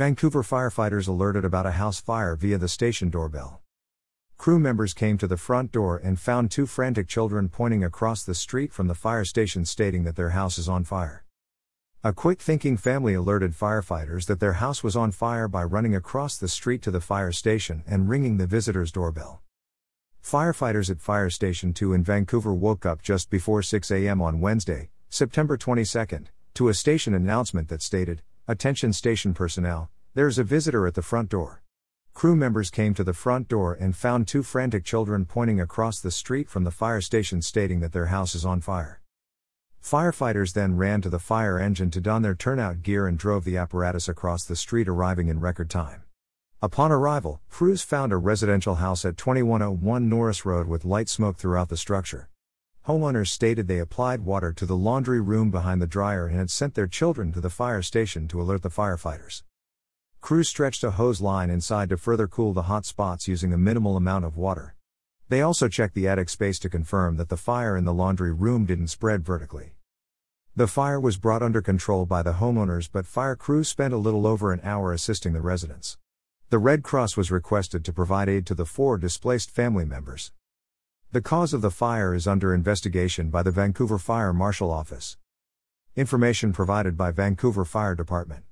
Vancouver firefighters alerted about a house fire via the station doorbell. Crew members came to the front door and found two frantic children pointing across the street from the fire station stating that their house is on fire. A quick thinking family alerted firefighters that their house was on fire by running across the street to the fire station and ringing the visitor's doorbell. Firefighters at Fire Station 2 in Vancouver woke up just before 6 a.m. on Wednesday, September 22, to a station announcement that stated, Attention station personnel, there's a visitor at the front door. Crew members came to the front door and found two frantic children pointing across the street from the fire station stating that their house is on fire. Firefighters then ran to the fire engine to don their turnout gear and drove the apparatus across the street, arriving in record time. Upon arrival, crews found a residential house at 2101 Norris Road with light smoke throughout the structure. Homeowners stated they applied water to the laundry room behind the dryer and had sent their children to the fire station to alert the firefighters. Crews stretched a hose line inside to further cool the hot spots using a minimal amount of water. They also checked the attic space to confirm that the fire in the laundry room didn't spread vertically. The fire was brought under control by the homeowners, but fire crews spent a little over an hour assisting the residents. The Red Cross was requested to provide aid to the four displaced family members. The cause of the fire is under investigation by the Vancouver Fire Marshal Office. Information provided by Vancouver Fire Department.